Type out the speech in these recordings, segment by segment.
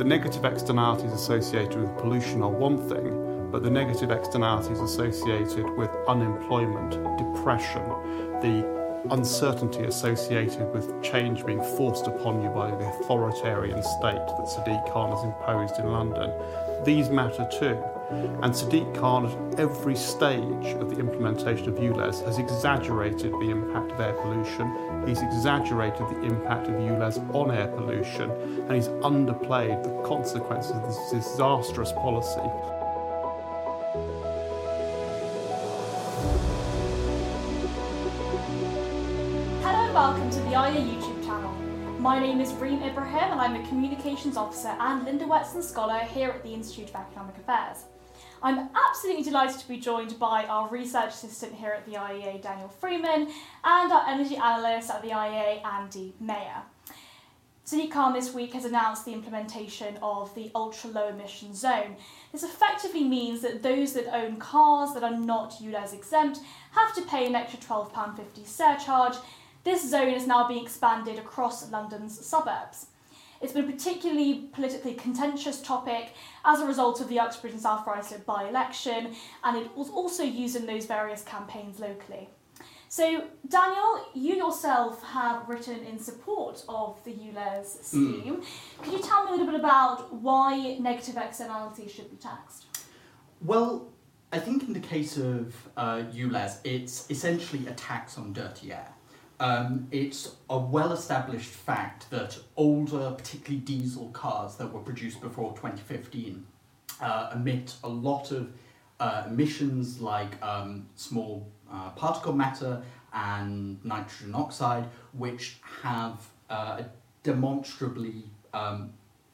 the negative externalities associated with pollution are one thing, but the negative externalities associated with unemployment, depression, the uncertainty associated with change being forced upon you by the authoritarian state that Sadiq Khan has imposed in London, these matter too. And Sadiq Khan, at every stage of the implementation of ULEZ, has exaggerated the impact of air pollution, he's exaggerated the impact of ULEZ on air pollution, and he's underplayed the consequences of this disastrous policy. Hello and welcome to the IEA YouTube channel. My name is Reem Ibrahim and I'm a Communications Officer and Linda Whetstone Scholar here at the Institute of Economic Affairs. I'm absolutely delighted to be joined by our research assistant here at the IEA, Daniel Freeman, and our energy analyst at the IEA, Andy Mayer. Khan this week has announced the implementation of the ultra low emission zone. This effectively means that those that own cars that are not ULEZ exempt have to pay an extra £12.50 surcharge. This zone is now being expanded across London's suburbs. It's been a particularly politically contentious topic as a result of the Uxbridge and South Ruislip by election, and it was also used in those various campaigns locally. So, Daniel, you yourself have written in support of the ULEZ scheme. Mm. Could you tell me a little bit about why negative externalities should be taxed? Well, I think in the case of uh, ULEZ, it's essentially a tax on dirty air. Um, it's a well established fact that older, particularly diesel cars that were produced before 2015, uh, emit a lot of uh, emissions like um, small uh, particle matter and nitrogen oxide, which have uh, a demonstrably um,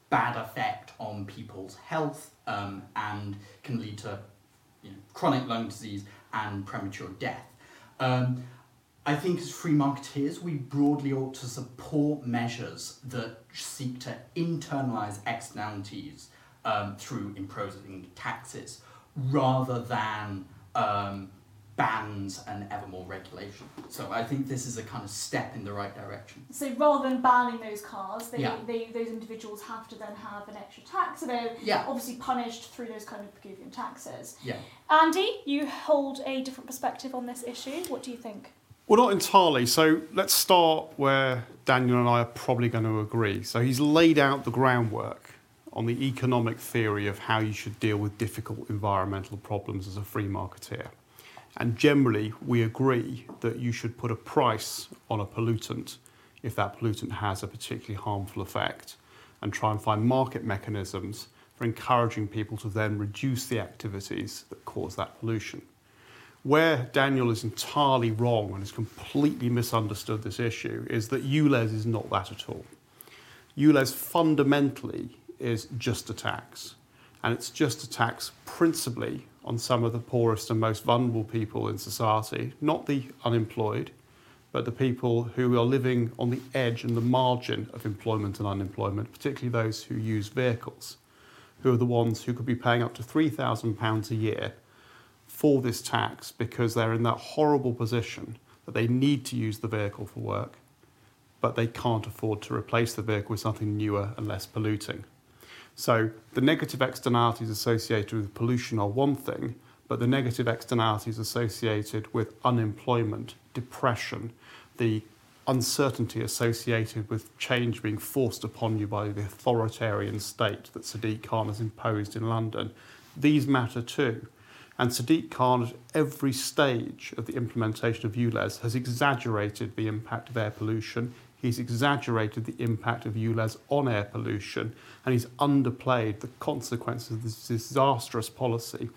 bad effect on people's health um, and can lead to you know, chronic lung disease and premature death. Um, I think as free marketeers, we broadly ought to support measures that seek to internalize externalities um, through imposing taxes rather than um, bans and ever more regulation. So I think this is a kind of step in the right direction. So rather than banning those cars, they, yeah. they, those individuals have to then have an extra tax. So they're yeah. obviously punished through those kind of Pigouvian taxes. Yeah. Andy, you hold a different perspective on this issue. What do you think? Well, not entirely. So let's start where Daniel and I are probably going to agree. So he's laid out the groundwork on the economic theory of how you should deal with difficult environmental problems as a free marketeer. And generally, we agree that you should put a price on a pollutant if that pollutant has a particularly harmful effect and try and find market mechanisms for encouraging people to then reduce the activities that cause that pollution. Where Daniel is entirely wrong and has completely misunderstood this issue is that ULEZ is not that at all. ULEZ fundamentally is just a tax, and it's just a tax principally on some of the poorest and most vulnerable people in society, not the unemployed, but the people who are living on the edge and the margin of employment and unemployment, particularly those who use vehicles, who are the ones who could be paying up to £3,000 a year for this tax because they're in that horrible position that they need to use the vehicle for work, but they can't afford to replace the vehicle with something newer and less polluting. So the negative externalities associated with pollution are one thing, but the negative externalities associated with unemployment, depression, the uncertainty associated with change being forced upon you by the authoritarian state that Sadiq Khan has imposed in London, these matter too. And Sadiq Khan, at every stage of the implementation of ULEZ, has exaggerated the impact of air pollution, he's exaggerated the impact of ULEZ on air pollution, and he's underplayed the consequences of this disastrous policy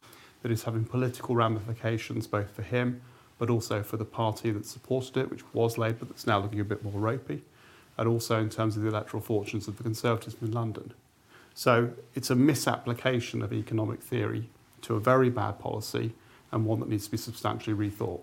that is having political ramifications both for him but also for the party that supported it, which was Labour, that's now looking a bit more ropey, and also in terms of the electoral fortunes of the Conservatives in London. So it's a misapplication of economic theory to a very bad policy and one that needs to be substantially rethought.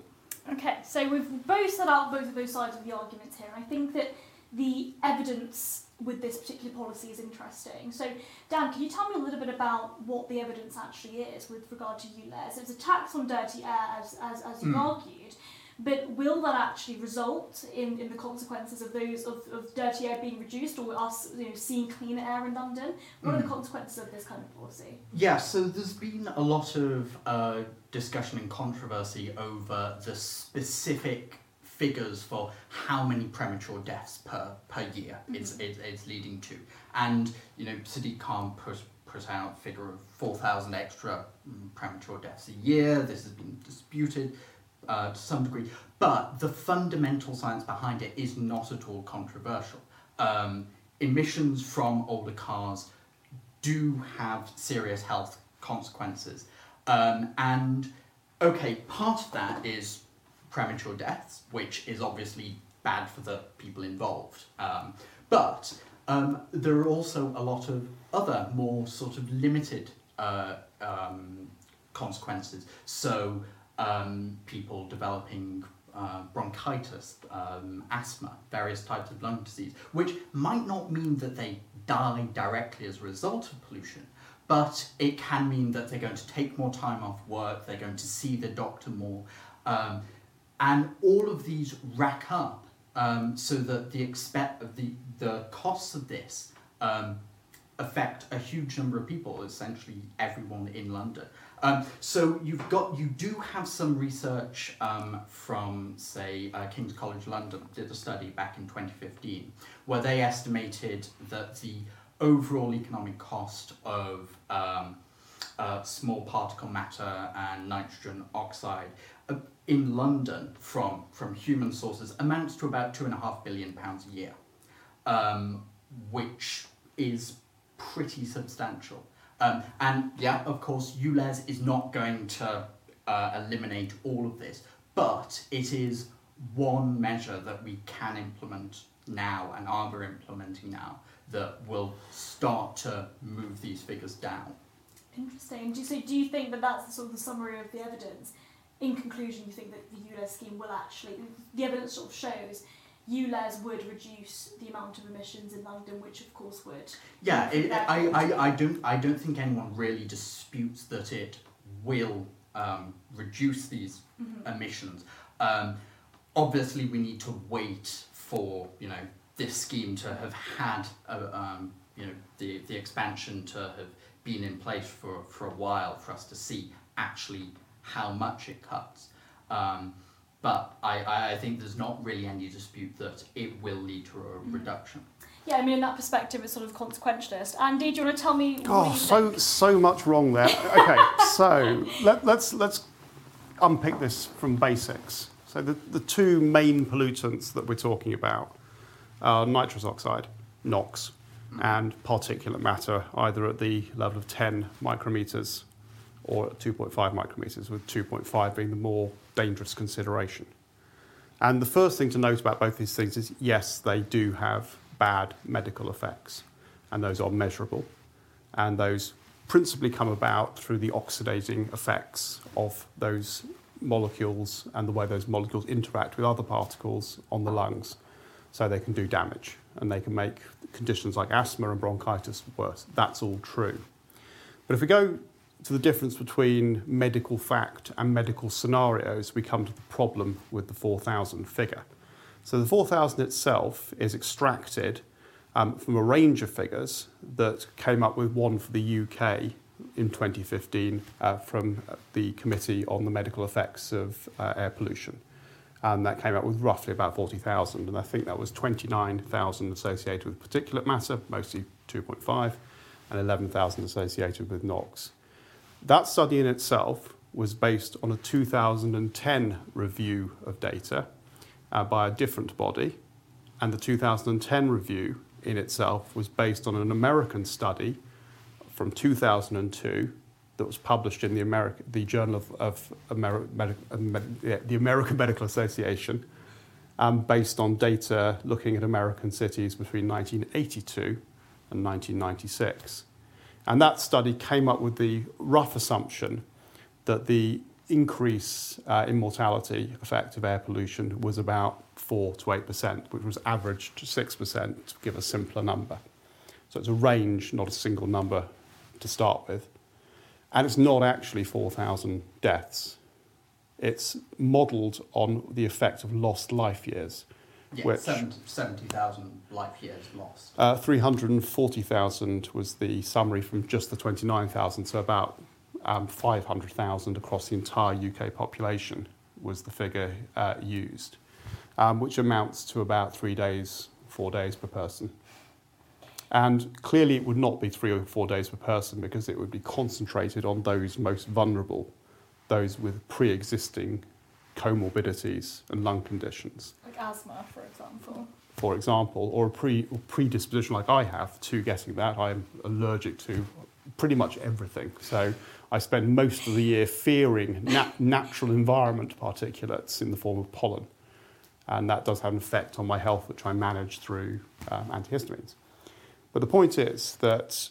Okay, so we've both set out both of those sides of the arguments here. I think that the evidence with this particular policy is interesting. So, Dan, can you tell me a little bit about what the evidence actually is with regard to ULEZ? It's a tax on dirty air, as, as, as you've mm. argued, But will that actually result in, in the consequences of those of, of dirty air being reduced or us you know, seeing cleaner air in London? What are the Mm. consequences of this kind of policy? Yeah, so there's been a lot of uh, discussion and controversy over the specific figures for how many premature deaths per, per year it's, Mhm. it's, it's leading to. And, you know, Sadiq Khan put, put out a figure of 4,000 extra mm, premature deaths a year. This has been disputed uh, to some degree. But the fundamental science behind it is not at all controversial. Um, emissions from older cars do have serious health consequences. Um, and okay, part of that is premature deaths, which is obviously bad for the people involved. Um, but um, there are also a lot of other more sort of limited uh, um, consequences. So um, people developing uh, bronchitis, um, asthma, various types of lung disease, which might not mean that they die directly as a result of pollution, but it can mean that they're going to take more time off work, they're going to see the doctor more, um, and all of these rack up um, so that the expect the the costs of this um, affect a huge number of people, essentially everyone in London. Um, so you've got you do have some research um, from say uh, King's College London did a study back in 2015 where they estimated that the overall economic cost of um, uh, small particle matter and nitrogen oxide uh, in London from from human sources amounts to about two and a half billion pounds a year, um, which is pretty substantial. Um, and yeah, of course, ULEZ is not going to uh, eliminate all of this, but it is one measure that we can implement now and are we implementing now that will start to move these figures down. Interesting. Do you, so do you think that that's the sort of the summary of the evidence? In conclusion, you think that the ULEZ scheme will actually, the evidence sort of shows ULEZ would reduce the amount of emissions in London, which of course would. Yeah, it, I, I, I don't I don't think anyone really disputes that it will um, reduce these Mhm. emissions. Um, obviously, we need to wait for you know this scheme to have had a, um, you know the the expansion to have been in place for, for a while for us to see actually how much it cuts. Um, but I, I, I think there's not really any dispute that it will lead to a Mhm. reduction. Yeah, I mean, in that perspective, it's sort of consequentialist. Andy, do you want to tell me? Oh, you so think? so much wrong there. Okay, so let, let's let's unpick this from basics. So the, the two main pollutants that we're talking about are nitrous oxide, NOx, and particulate matter, either at the level of 10 micrometers or at 2.5 micrometers, with 2.5 being the more dangerous consideration. And the first thing to note about both these things is yes, they do have bad medical effects, and those are measurable. And those principally come about through the oxidating effects of those molecules and the way those molecules interact with other particles on the lungs. So they can do damage and they can make conditions like asthma and bronchitis worse. That's all true. But if we go to the difference between medical fact and medical scenarios, we come to the problem with the 4,000 figure. So the 4,000 itself is extracted um, from a range of figures that came up with one for the UK in 2015 uh, from the Committee on the Medical Effects of uh, Air Pollution. And that came up with roughly about 40,000. And I think that was 29,000 associated with particulate matter, mostly 2.5, and 11,000 associated with NOx. That study in itself was based on a 2010 review of data uh, by a different body, and the 2010 review in itself was based on an American study from 2002 that was published in the, America, the Journal of, of Ameri- Medi- the American Medical Association, um, based on data looking at American cities between 1982 and 1996. And that study came up with the rough assumption that the increase uh, in mortality effect of air pollution was about 4 to 8%, which was averaged to 6% to give a simpler number. So it's a range, not a single number to start with. And it's not actually 4,000 deaths. it's modelled on the effect of lost life years. Yeah, Which- 70,000 life years lost. Uh, 340,000 was the summary from just the 29,000, so about um, 500,000 across the entire UK population was the figure uh, used, um, which amounts to about three days, four days per person. And clearly, it would not be three or four days per person because it would be concentrated on those most vulnerable, those with pre existing comorbidities and lung conditions Like asthma, for example. for example, or a pre or predisposition like I have to getting that. I'm allergic to pretty much everything. So I spend most of the year fearing nat- natural environment particulates in the form of pollen. And that does have an effect on my health, which I manage through um, antihistamines. But the point is that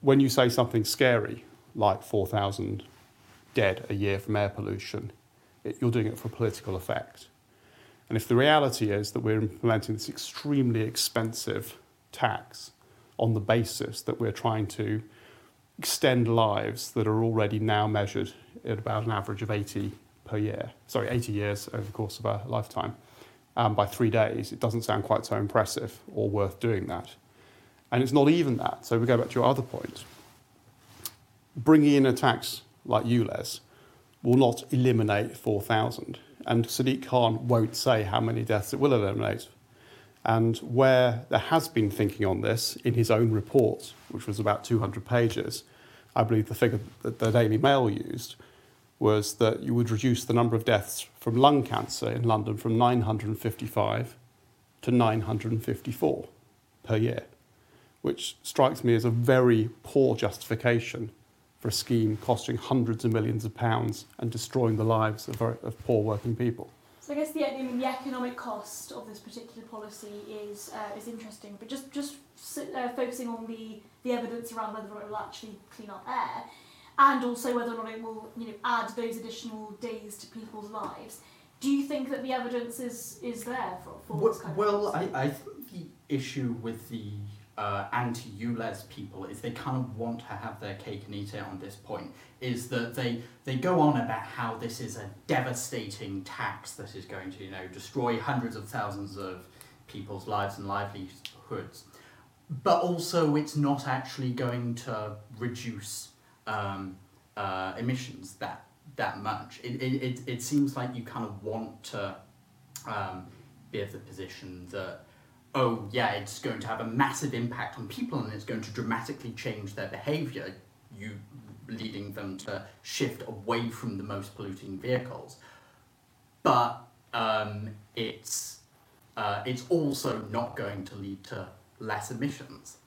when you say something scary, like 4,000 dead a year from air pollution, it, you're doing it for political effect. And if the reality is that we're implementing this extremely expensive tax on the basis that we're trying to extend lives that are already now measured at about an average of 80 per year, sorry, 80 years over the course of a lifetime, um, by three days, it doesn't sound quite so impressive or worth doing that. And it's not even that. So we go back to your other point. Bringing in a tax like ULEZ will not eliminate 4,000. And Sadiq Khan won't say how many deaths it will eliminate. And where there has been thinking on this in his own report, which was about 200 pages, I believe the figure that the Daily Mail used was that you would reduce the number of deaths from lung cancer in London from 955 to 954 per year, which strikes me as a very poor justification for a scheme costing hundreds of millions of pounds and destroying the lives of, very- of poor working people. So I guess the, I mean, the economic cost of this particular policy is uh, is interesting, but just just uh, focusing on the, the evidence around whether or not it will actually clean up air, and also whether or not it will you know add those additional days to people's lives. Do you think that the evidence is is there for, for Well, this kind well of I. I think the issue with the uh, anti-ULEZ people is they kind of want to have their cake and eat it on this point. Is that they they go on about how this is a devastating tax that is going to you know destroy hundreds of thousands of people's lives and livelihoods, but also it's not actually going to reduce um, uh, emissions that that much. It, it, it, it seems like you kind of want to um, be of the position that, oh, yeah, it's going to have a massive impact on people and it's going to dramatically change their behavior, you leading them to shift away from the most polluting vehicles. But um, it's, uh, it's also not going to lead to less emissions.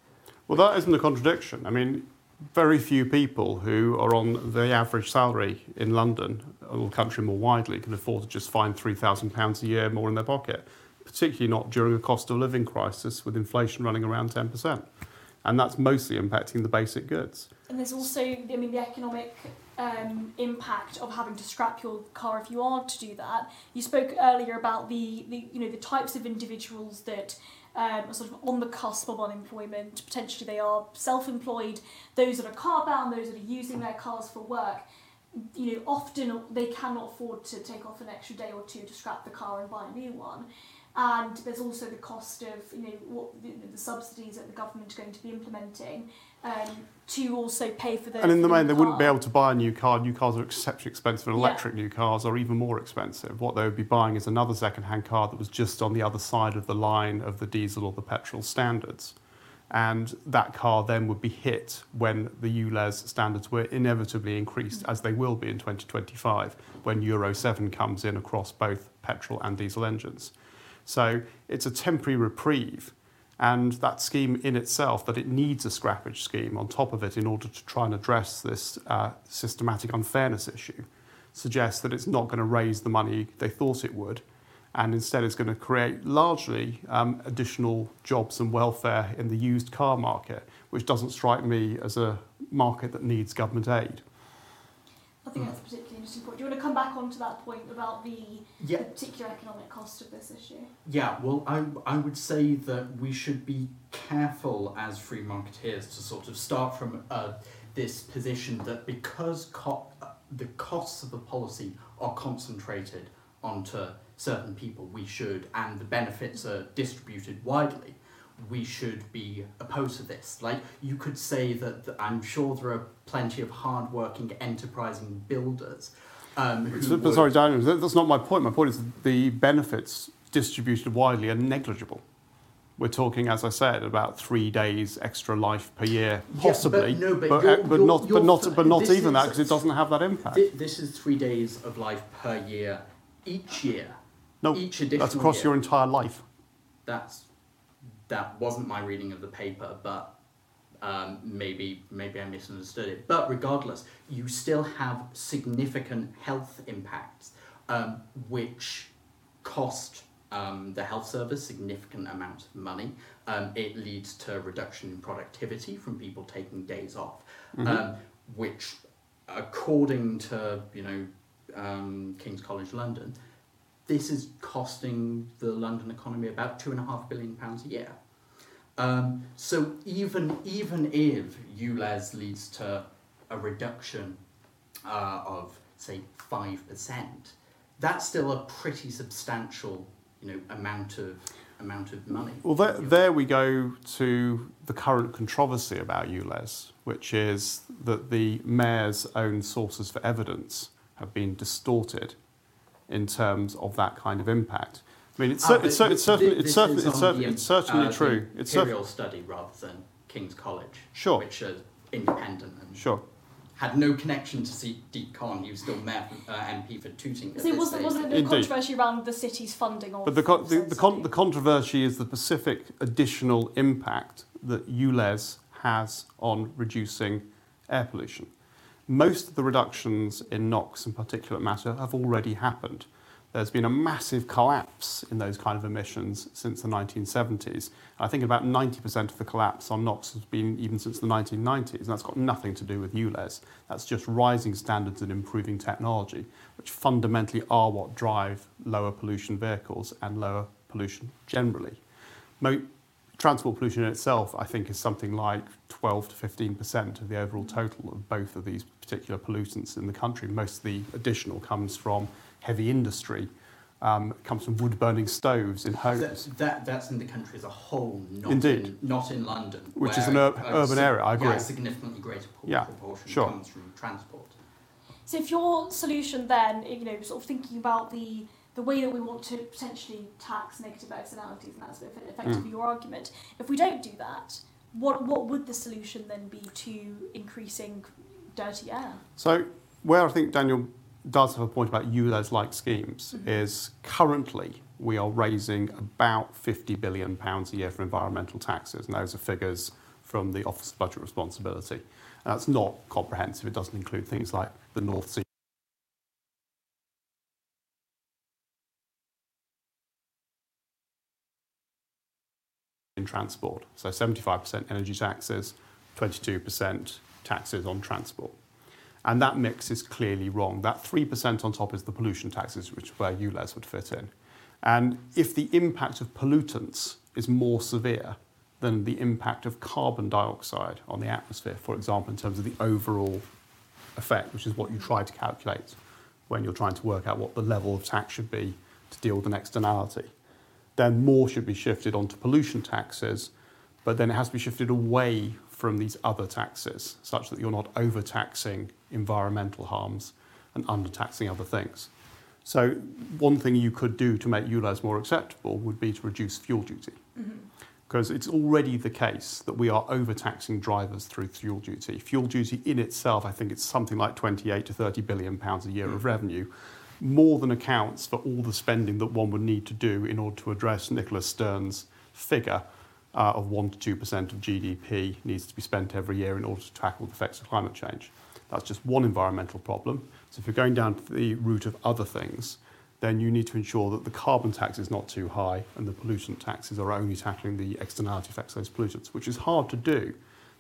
Well, that isn't a contradiction. I mean, very few people who are on the average salary in London or the country more widely can afford to just find £3,000 a year more in their pocket, particularly not during a cost of living crisis with inflation running around 10%. And that's mostly impacting the basic goods. And there's also, I mean, the economic um, impact of having to scrap your car if you are to do that. You spoke earlier about the, the you know, the types of individuals that um, are sort of on the cusp of unemployment. Potentially, they are self-employed. Those that are car bound, those that are using their cars for work. You know, often they cannot afford to take off an extra day or two to scrap the car and buy a new one. And there's also the cost of you know what the, the subsidies that the government is going to be implementing um, to also pay for the. And in the main, they wouldn't be able to buy a new car. New cars are exceptionally expensive, and Yeah. electric new cars are even more expensive. What they would be buying is another second-hand car that was just on the other side of the line of the diesel or the petrol standards. And that car then would be hit when the ULEZ standards were inevitably increased, as they will be in 2025, when Euro 7 comes in across both petrol and diesel engines. So it's a temporary reprieve. And that scheme in itself, that it needs a scrappage scheme on top of it in order to try and address this uh, systematic unfairness issue, suggests that it's not going to raise the money they thought it would. And instead, it's going to create largely um, additional jobs and welfare in the used car market, which doesn't strike me as a market that needs government aid. I think that's a particularly interesting point. Do you want to come back onto that point about the, Yeah. the particular economic cost of this issue? Yeah, well, I, I would say that we should be careful as free marketeers to sort of start from uh, this position that because co- the costs of the policy are concentrated onto certain people, we should, and the benefits are distributed widely, we should be opposed to this. Like, you could say that th- I'm sure there are plenty of hardworking, enterprising builders. Um, who So- but would- sorry, Daniel, that- that's not my point. My point is the benefits distributed widely are negligible. We're talking, as I said, about three days extra life per year, Yeah, but possibly, no, but but, you're- but you're- not, you're but not, but not even that because it doesn't have that impact. Thi- This is three days of life per year, each year. no, each additional that's across year. your entire life. That's that wasn't my reading of the paper, but um, maybe maybe I misunderstood it. But regardless, you still have significant health impacts, um, which cost um, the health service significant amounts of money. Um, it leads to a reduction in productivity from people taking days off, um, which, according to you know um, King's College London, this is costing the London economy about two and a half billion pounds a year. Um, so even even if ULEZ leads to a reduction uh, of say five percent, that's still a pretty substantial you know amount of amount of money. Well, there, there we go to the current controversy about ULEZ, which is that the mayor's own sources for evidence have been distorted in terms of that kind of impact. I mean, it's, Ah, cer- it's, cer- it's certainly, it's this certainly, it's on certainly, the, it's certainly uh, true. It's cer- Imperial study rather than King's College, Sure. which is independent and sure. had no connection to see Deep Con. He was still mayor, uh, MP for Tooting. So this was there, stage. was there a Indeed. controversy around the city's funding of But the, con- the, the, con- the controversy is the specific additional impact that ULEZ has on reducing air pollution. Most of the reductions in NOx and particulate matter have already happened. There's been a massive collapse in those kind of emissions since the 1970s. I think about 90% of the collapse on NOx has been even since the 1990s, and that's got nothing to do with ULEZ. That's just rising standards and improving technology, which fundamentally are what drive lower pollution vehicles and lower pollution generally. Mo- transport pollution in itself, I think, is something like 12 to 15% of the overall total of both of these particular pollutants in the country. Most of the additional comes from heavy industry, um, comes from wood burning stoves in homes. That, that that's in the country as a whole, not Indeed. in not in London, Which is an ur- a urban sig- area, I agree. Yeah, a significantly greater por- Yeah, proportion sure. comes from transport. So if your solution then, you know, sort of thinking about the the way that we want to potentially tax negative externalities, and that's sort of effectively your argument. If we don't do that, what what would the solution then be to increasing dirty air? So, where I think Daniel does have a point about ULEZ like schemes Mhm. is currently we are raising about £50 billion a year for environmental taxes, and those are figures from the Office of Budget Responsibility. And that's not comprehensive, it doesn't include things like the North Sea. In transport. So 75% energy taxes, 22% taxes on transport. And that mix is clearly wrong. That 3% on top is the pollution taxes, which is where ULEZ would fit in. And if the impact of pollutants is more severe than the impact of carbon dioxide on the atmosphere, for example, in terms of the overall effect, which is what you try to calculate when you're trying to work out what the level of tax should be to deal with an externality, then more should be shifted onto pollution taxes, but then it has to be shifted away from these other taxes, such that you're not overtaxing environmental harms and undertaxing other things. So, one thing you could do to make ULEZ more acceptable would be to reduce fuel duty. Mm-hmm. Because it's already the case that we are overtaxing drivers through fuel duty. Fuel duty in itself, I think it's something like 28 to 30 billion pounds a year of mm. revenue, more than accounts for all the spending that one would need to do in order to address Nicholas Stern's figure Uh, of 1 to 2% of GDP needs to be spent every year in order to tackle the effects of climate change. That's just one environmental problem. So if you're going down to the route of other things, then you need to ensure that the carbon tax is not too high and the pollutant taxes are only tackling the externality effects of those pollutants, which is hard to do,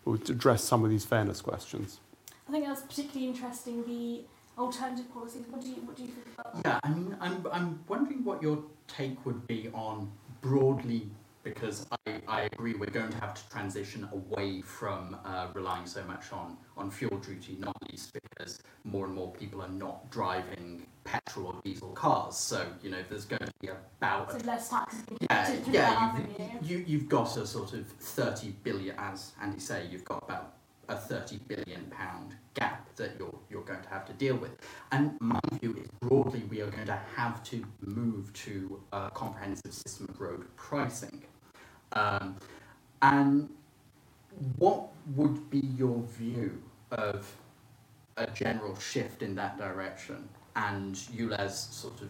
but would address some of these fairness questions. I think that's particularly interesting. The alternative policies. What do you what do you think about that? Yeah, I mean, I'm, I'm wondering what your take would be on broadly, because I, I agree we're going to have to transition away from uh, relying so much on, on fuel duty, not least because more and more people are not driving petrol or diesel cars. So you know there's going to be about So less taxes. yeah, to- to that yeah, you've, you, you've got a sort of 30 billion, as Andy say, you've got about a 30 billion pound gap that you're, you're going to have to deal with. And my view is broadly we are going to have to move to a comprehensive system of road pricing. Um, and what would be your view of a general shift in that direction and ULEZ sort of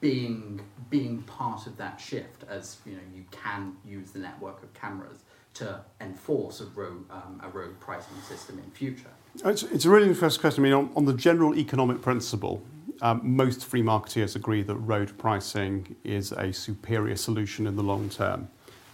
being being part of that shift as you know you can use the network of cameras to enforce a road um, a road pricing system in future. It's, it's a really interesting question. I mean, on, on the general economic principle, um, most free marketeers agree that road pricing is a superior solution in the long term.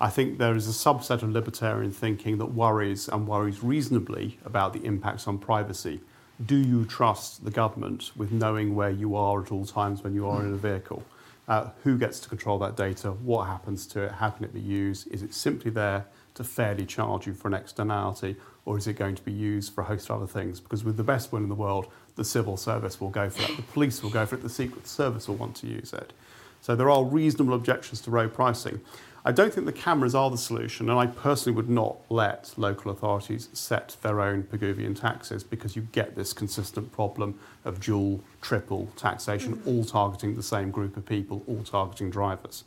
I think there is a subset of libertarian thinking that worries and worries reasonably about the impacts on privacy. Do you trust the government with knowing where you are at all times when you are in a vehicle? Uh, who gets to control that data? What happens to it? How can it be used? Is it simply there to fairly charge you for an externality, or is it going to be used for a host of other things? Because with the best will in the world, the civil service will go for it, the police will go for it, the Secret Service will want to use it. So there are reasonable objections to road pricing. I don't think the cameras are the solution, and I personally would not let local authorities set their own Pigouvian taxes because you get this consistent problem of dual, triple taxation, all targeting the same group of people, all targeting drivers.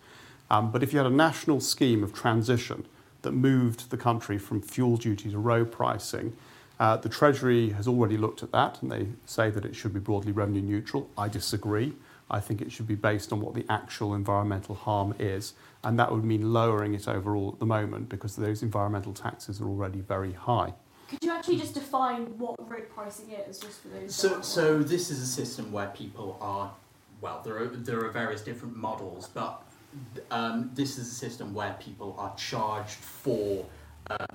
Um, but if you had a national scheme of transition that moved the country from fuel duty to road pricing, uh, the Treasury has already looked at that and they say that it should be broadly revenue neutral. I disagree. I think it should be based on what the actual environmental harm is, and that would mean lowering it overall at the moment because those environmental taxes are already very high. Could you actually just define what road pricing is, just for those? So, so this is a system where people are, well, there are there are various different models, but um, this is a system where people are charged for uh,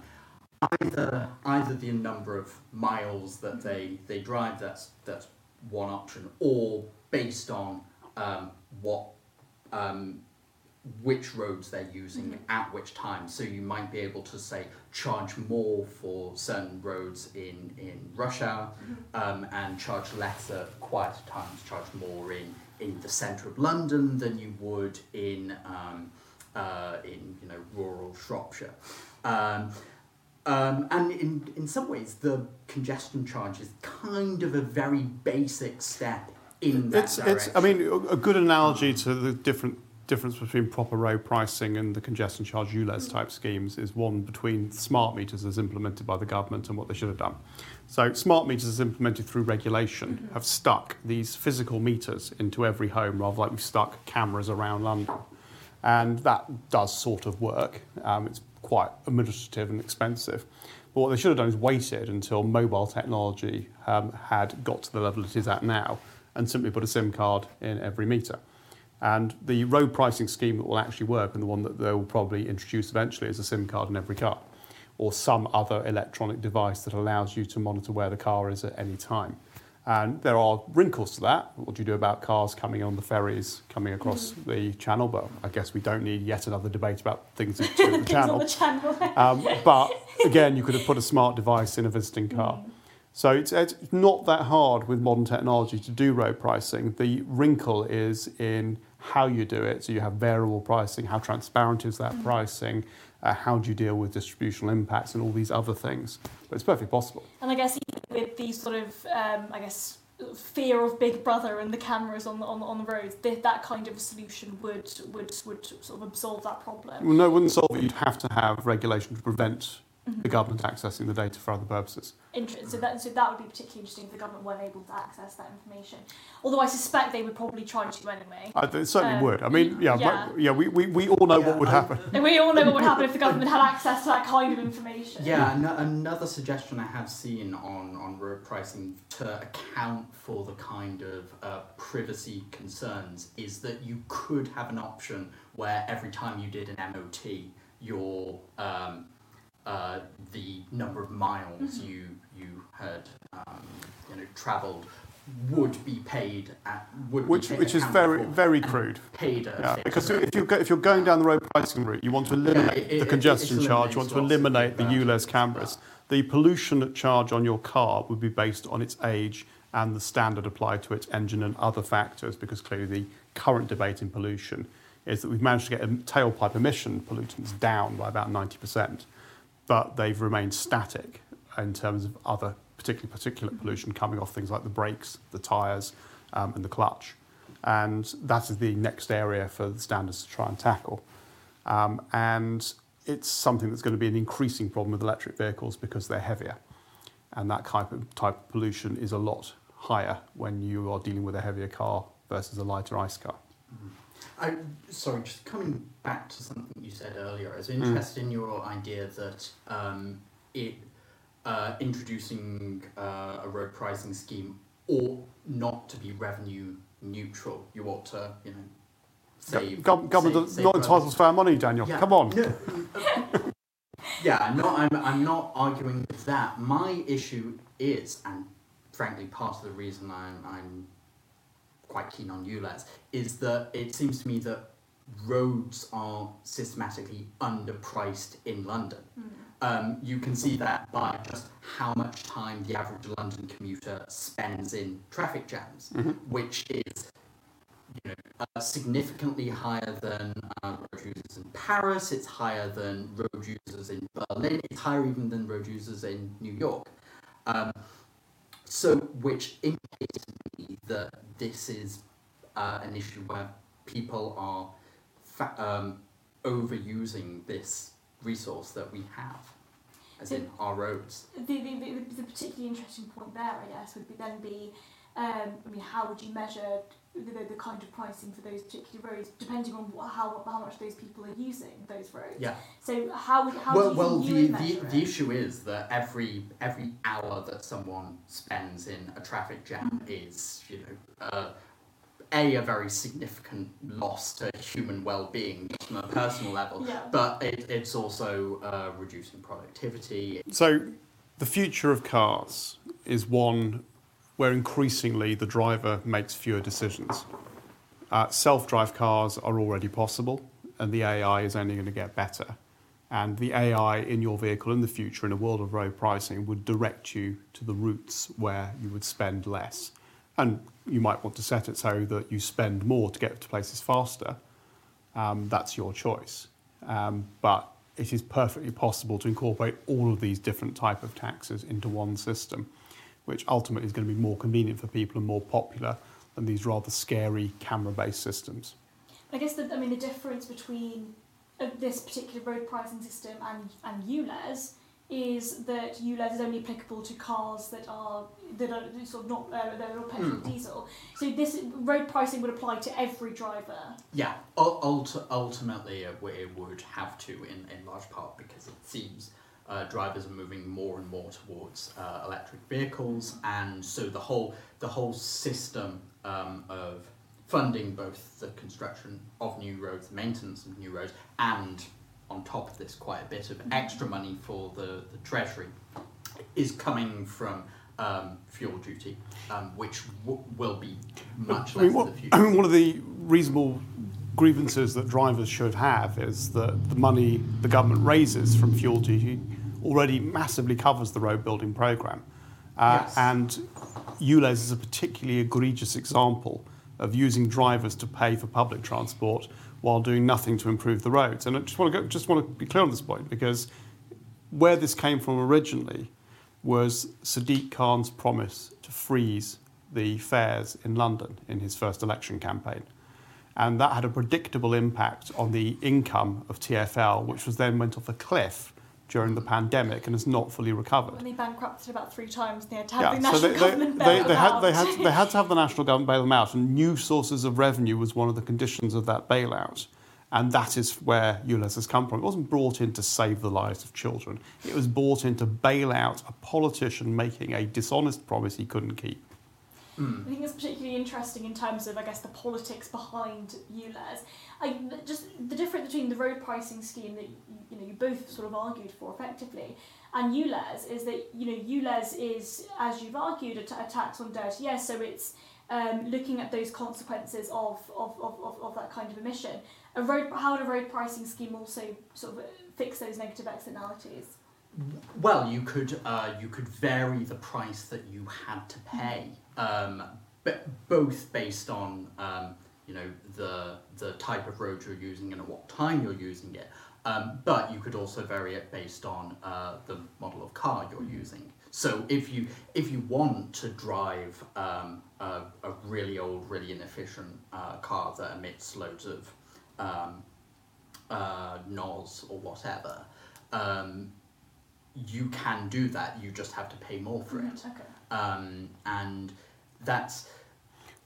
either either the number of miles that they they drive. That's that's one option, or based on um, what um, which roads they're using at which time. So you might be able to say charge more for certain roads in, in rush hour um, and charge less at quieter times, charge more in, in the centre of London than you would in, um, uh, in you know, rural Shropshire. Um, um, and in, in some ways, the congestion charge is kind of a very basic step in that It's, direction. it's, I mean, a a good analogy to the different difference between proper road pricing and the congestion charge ULEZ type schemes is one between smart meters as implemented by the government and what they should have done. So smart meters as implemented through regulation have stuck these physical meters into every home rather like we've stuck cameras around London. And that does sort of work. Um, it's quite administrative and expensive. But what they should have done is waited until mobile technology um, had got to the level it is at now and simply put a SIM card in every meter. And the road pricing scheme that will actually work, and the one that they will probably introduce eventually, is a SIM card in every car, or some other electronic device that allows you to monitor where the car is at any time. And there are wrinkles to that. What do you do about cars coming on the ferries coming across the channel? But I guess we don't need yet another debate about things that do the Things on channel. the channel. Um, but again, you could have put a smart device in a visiting car. So it's, it's not that hard with modern technology to do road pricing. The wrinkle is in how you do it. So you have variable pricing. How transparent is that pricing? Uh, how do you deal with distributional impacts and all these other things? But it's perfectly possible. And I guess with these sort of, um, I guess, fear of Big Brother and the cameras on the on the, on the roads, th- that kind of solution would would would sort of absolve that problem. Well, no, it wouldn't solve it. You'd have to have regulation to prevent the government accessing the data for other purposes. Inter- so that so that would be particularly interesting if the government weren't able to access that information. Although I suspect they would probably try to anyway. I, it certainly Um, would. I mean, yeah, yeah. but- yeah we, we, we all know Yeah, what would I- happen. And we all know what would happen if the government had access to that kind of information. Yeah, an- another suggestion I have seen on, on road pricing to account for the kind of uh, privacy concerns is that you could have an option where every time you did an MOT, your um, uh, the number of miles you you had um, you know travelled would be paid at would which be paid, which is very very crude. Paid at Yeah, because rate. if you're go- if you're going down the road pricing route, you want to eliminate it- it- the it- congestion it charge. You want to eliminate the that. ULEZ cameras. The pollution charge on your car would be based on its age and the standard applied to its engine and other factors. Because clearly, the current debate in pollution is that we've managed to get tailpipe emission pollutants down by about ninety percent, but they've remained static in terms of other, particularly particulate pollution coming off things like the brakes, the tyres, um, and the clutch. And that is the next area for the standards to try and tackle. Um, and it's something that's going to be an increasing problem with electric vehicles because they're heavier. And that type of, type of pollution is a lot higher when you are dealing with a heavier car versus a lighter ICE car. I, sorry, just coming back to something you said earlier, I was Mm. interested in your idea that um, it uh, introducing uh, a road pricing scheme ought not to be revenue neutral. You ought to, you know, save. Gov- government save- save not entitled to our money, Daniel. Yeah, Come on. No, yeah, I'm not. I'm, I'm not arguing with that. My issue is, and frankly, part of the reason I'm, I'm quite keen on you, ULEZ is that it seems to me that roads are systematically underpriced in London. Um, you can see that by just how much time the average London commuter spends in traffic jams, which is you know, uh, significantly higher than uh, road users in Paris. It's higher than road users in Berlin. It's higher even than road users in New York. Um, so, which indicates to me that this is uh, an issue where people are fa- um, overusing this resource that we have, as in our roads. The, the, the, the particularly interesting point there, I guess, would be then be, um, I mean, how would you measure the, the, the kind of pricing for those particular roads, depending on wha- how, how much those people are using those roads? Yeah. So how would how well, do you well, think you the, would the, measure the issue is that every every hour that someone spends in a traffic jam is, you know, uh, a a very significant loss to human well-being just from a personal level, Yeah. but it, it's also uh, reducing productivity. So, the future of cars is one where increasingly the driver makes fewer decisions. Uh, Self drive cars are already possible, and the AI is only going to get better. And the AI in your vehicle in the future, in a world of road pricing, would direct you to the routes where you would spend less. And you might want to set it so that you spend more to get to places faster. Um, that's your choice. Um, but it is perfectly possible to incorporate all of these different type of taxes into one system, which ultimately is going to be more convenient for people and more popular than these rather scary camera-based systems. I guess the, I mean the difference between uh, this particular road pricing system and and ULEZ is that ULEZ is only applicable to cars that are that are sort of not uh, that are petrol Hmm. diesel. So this road pricing would apply to every driver. Yeah, ul- ulti- ultimately it, it would have to in, in large part because it seems uh, drivers are moving more and more towards uh, electric vehicles, and so the whole the whole system um, of funding both the construction of new roads, maintenance of new roads, and on top of this, quite a bit of extra money for the, the treasury is coming from um, fuel duty, um, which w- will be much I less mean, what, in the I mean, one of the reasonable grievances that drivers should have is that the money the government raises from fuel duty already massively covers the road building programme. Uh, Yes. And ULEZ is a particularly egregious example of using drivers to pay for public transport while doing nothing to improve the roads. And I just want to, go, just want to be clear on this point because where this came from originally was Sadiq Khan's promise to freeze the fares in London in his first election campaign. And that had a predictable impact on the income of TFL, which was then went off a cliff during the pandemic and has not fully recovered. When they bankrupted about three times, they had to have the national so they, they, government they, bail they, them had, out. they, had, they had to have the national government bail them out, and new sources of revenue was one of the conditions of that bailout. And that is where ULEZ has come from. It wasn't brought in to save the lives of children, it was brought in to bail out a politician making a dishonest promise he couldn't keep. Mm. I think it's particularly interesting in terms of, I guess, the politics behind ULEZ. I, just the difference between the road pricing scheme that you, know you both sort of argued for effectively and ULEZ is that you know ULEZ is, as you've argued, a, t- a tax on dirty air, so it's um, looking at those consequences of, of, of, of, of that kind of emission. A road, how would a road pricing scheme also sort of fix those negative externalities? Well, you could uh, you could vary the price that you had to pay, um, but both based on um, you know the the type of road you're using and at what time you're using it. Um, but you could also vary it based on uh, the model of car you're using. So if you if you want to drive um, a, a really old, really inefficient uh, car that emits loads of um, uh, NOS or whatever, um, you can do that. You just have to pay more for it. Okay. Um, and that's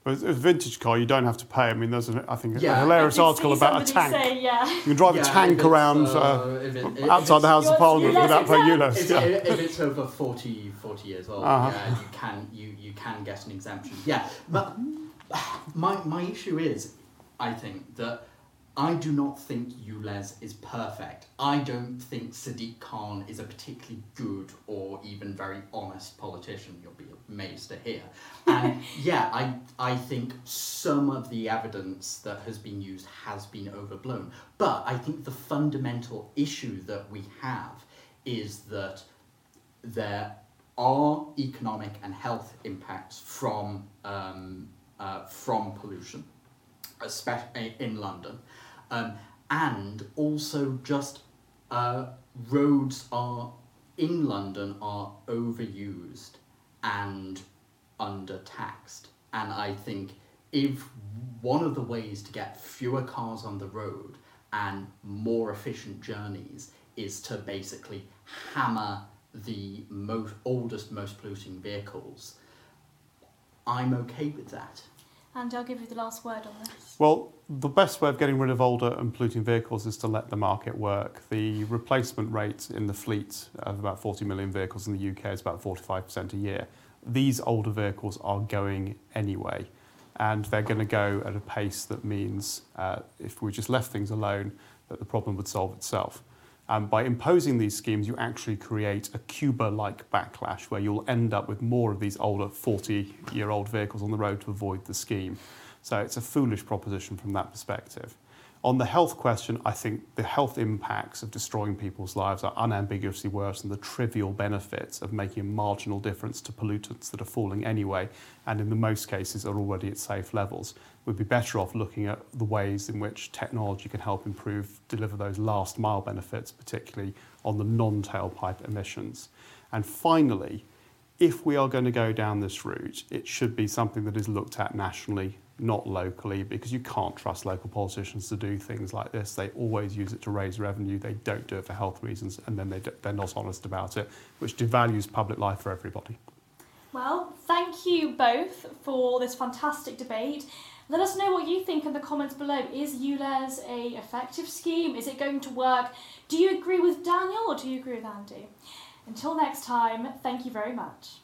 But a vintage car, you don't have to pay. I mean, there's, an, I think, Yeah. a I hilarious article about a tank. Say, yeah. You can drive Yeah, a tank around uh, uh, if it- if outside the House of Parliament without paying exempt. ULEZ. If, Yeah. if it's over 40, 40 years old, Uh-huh. yeah, you can you, you can get an exemption. Yeah, but my my issue is, I think that I do not think ULEZ is perfect. I don't think Sadiq Khan is a particularly good or even very honest politician. You'll be amazed to hear. And yeah, I I think some of the evidence that has been used has been overblown. But I think the fundamental issue that we have is that there are economic and health impacts from um, uh, from pollution, especially in London, um, and also just uh, roads are in London are overused and undertaxed, and I think if one of the ways to get fewer cars on the road and more efficient journeys is to basically hammer the most oldest, most polluting vehicles, I'm okay with that. And I'll give you the last word on this. Well, the best way of getting rid of older and polluting vehicles is to let the market work. The replacement rate in the fleet of about 40 million vehicles in the UK is about 45% a year. These older vehicles are going anyway, and they're going to go at a pace that means uh, if we just left things alone, that the problem would solve itself. Um, by imposing these schemes, you actually create a Cuba like backlash where you'll end up with more of these older 40 year old vehicles on the road to avoid the scheme. So it's a foolish proposition from that perspective. On the health question, I think the health impacts of destroying people's lives are unambiguously worse than the trivial benefits of making a marginal difference to pollutants that are falling anyway, and in the most cases are already at safe levels. We'd be better off looking at the ways in which technology can help improve, deliver those last mile benefits, particularly on the non tailpipe emissions. And finally, if we are going to go down this route, it should be something that is looked at nationally, not locally, because you can't trust local politicians to do things like this. They always use it to raise revenue. They don't do it for health reasons, and then they do, they're not honest about it, which devalues public life for everybody. Well, thank you both for this fantastic debate. Let us know what you think in the comments below. Is ULEZ a effective scheme? Is it going to work? Do you agree with Daniel or do you agree with Andy? Until next time, thank you very much.